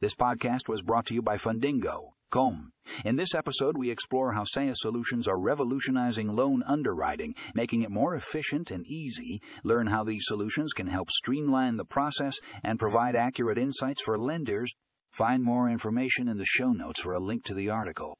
This podcast was brought to you by Fundingo. Com. In this episode, we explore how SaaS solutions are revolutionizing loan underwriting, making it more efficient and easy. Learn how these solutions can help streamline the process and provide accurate insights for lenders. Find more information in the show notes for a link to the article.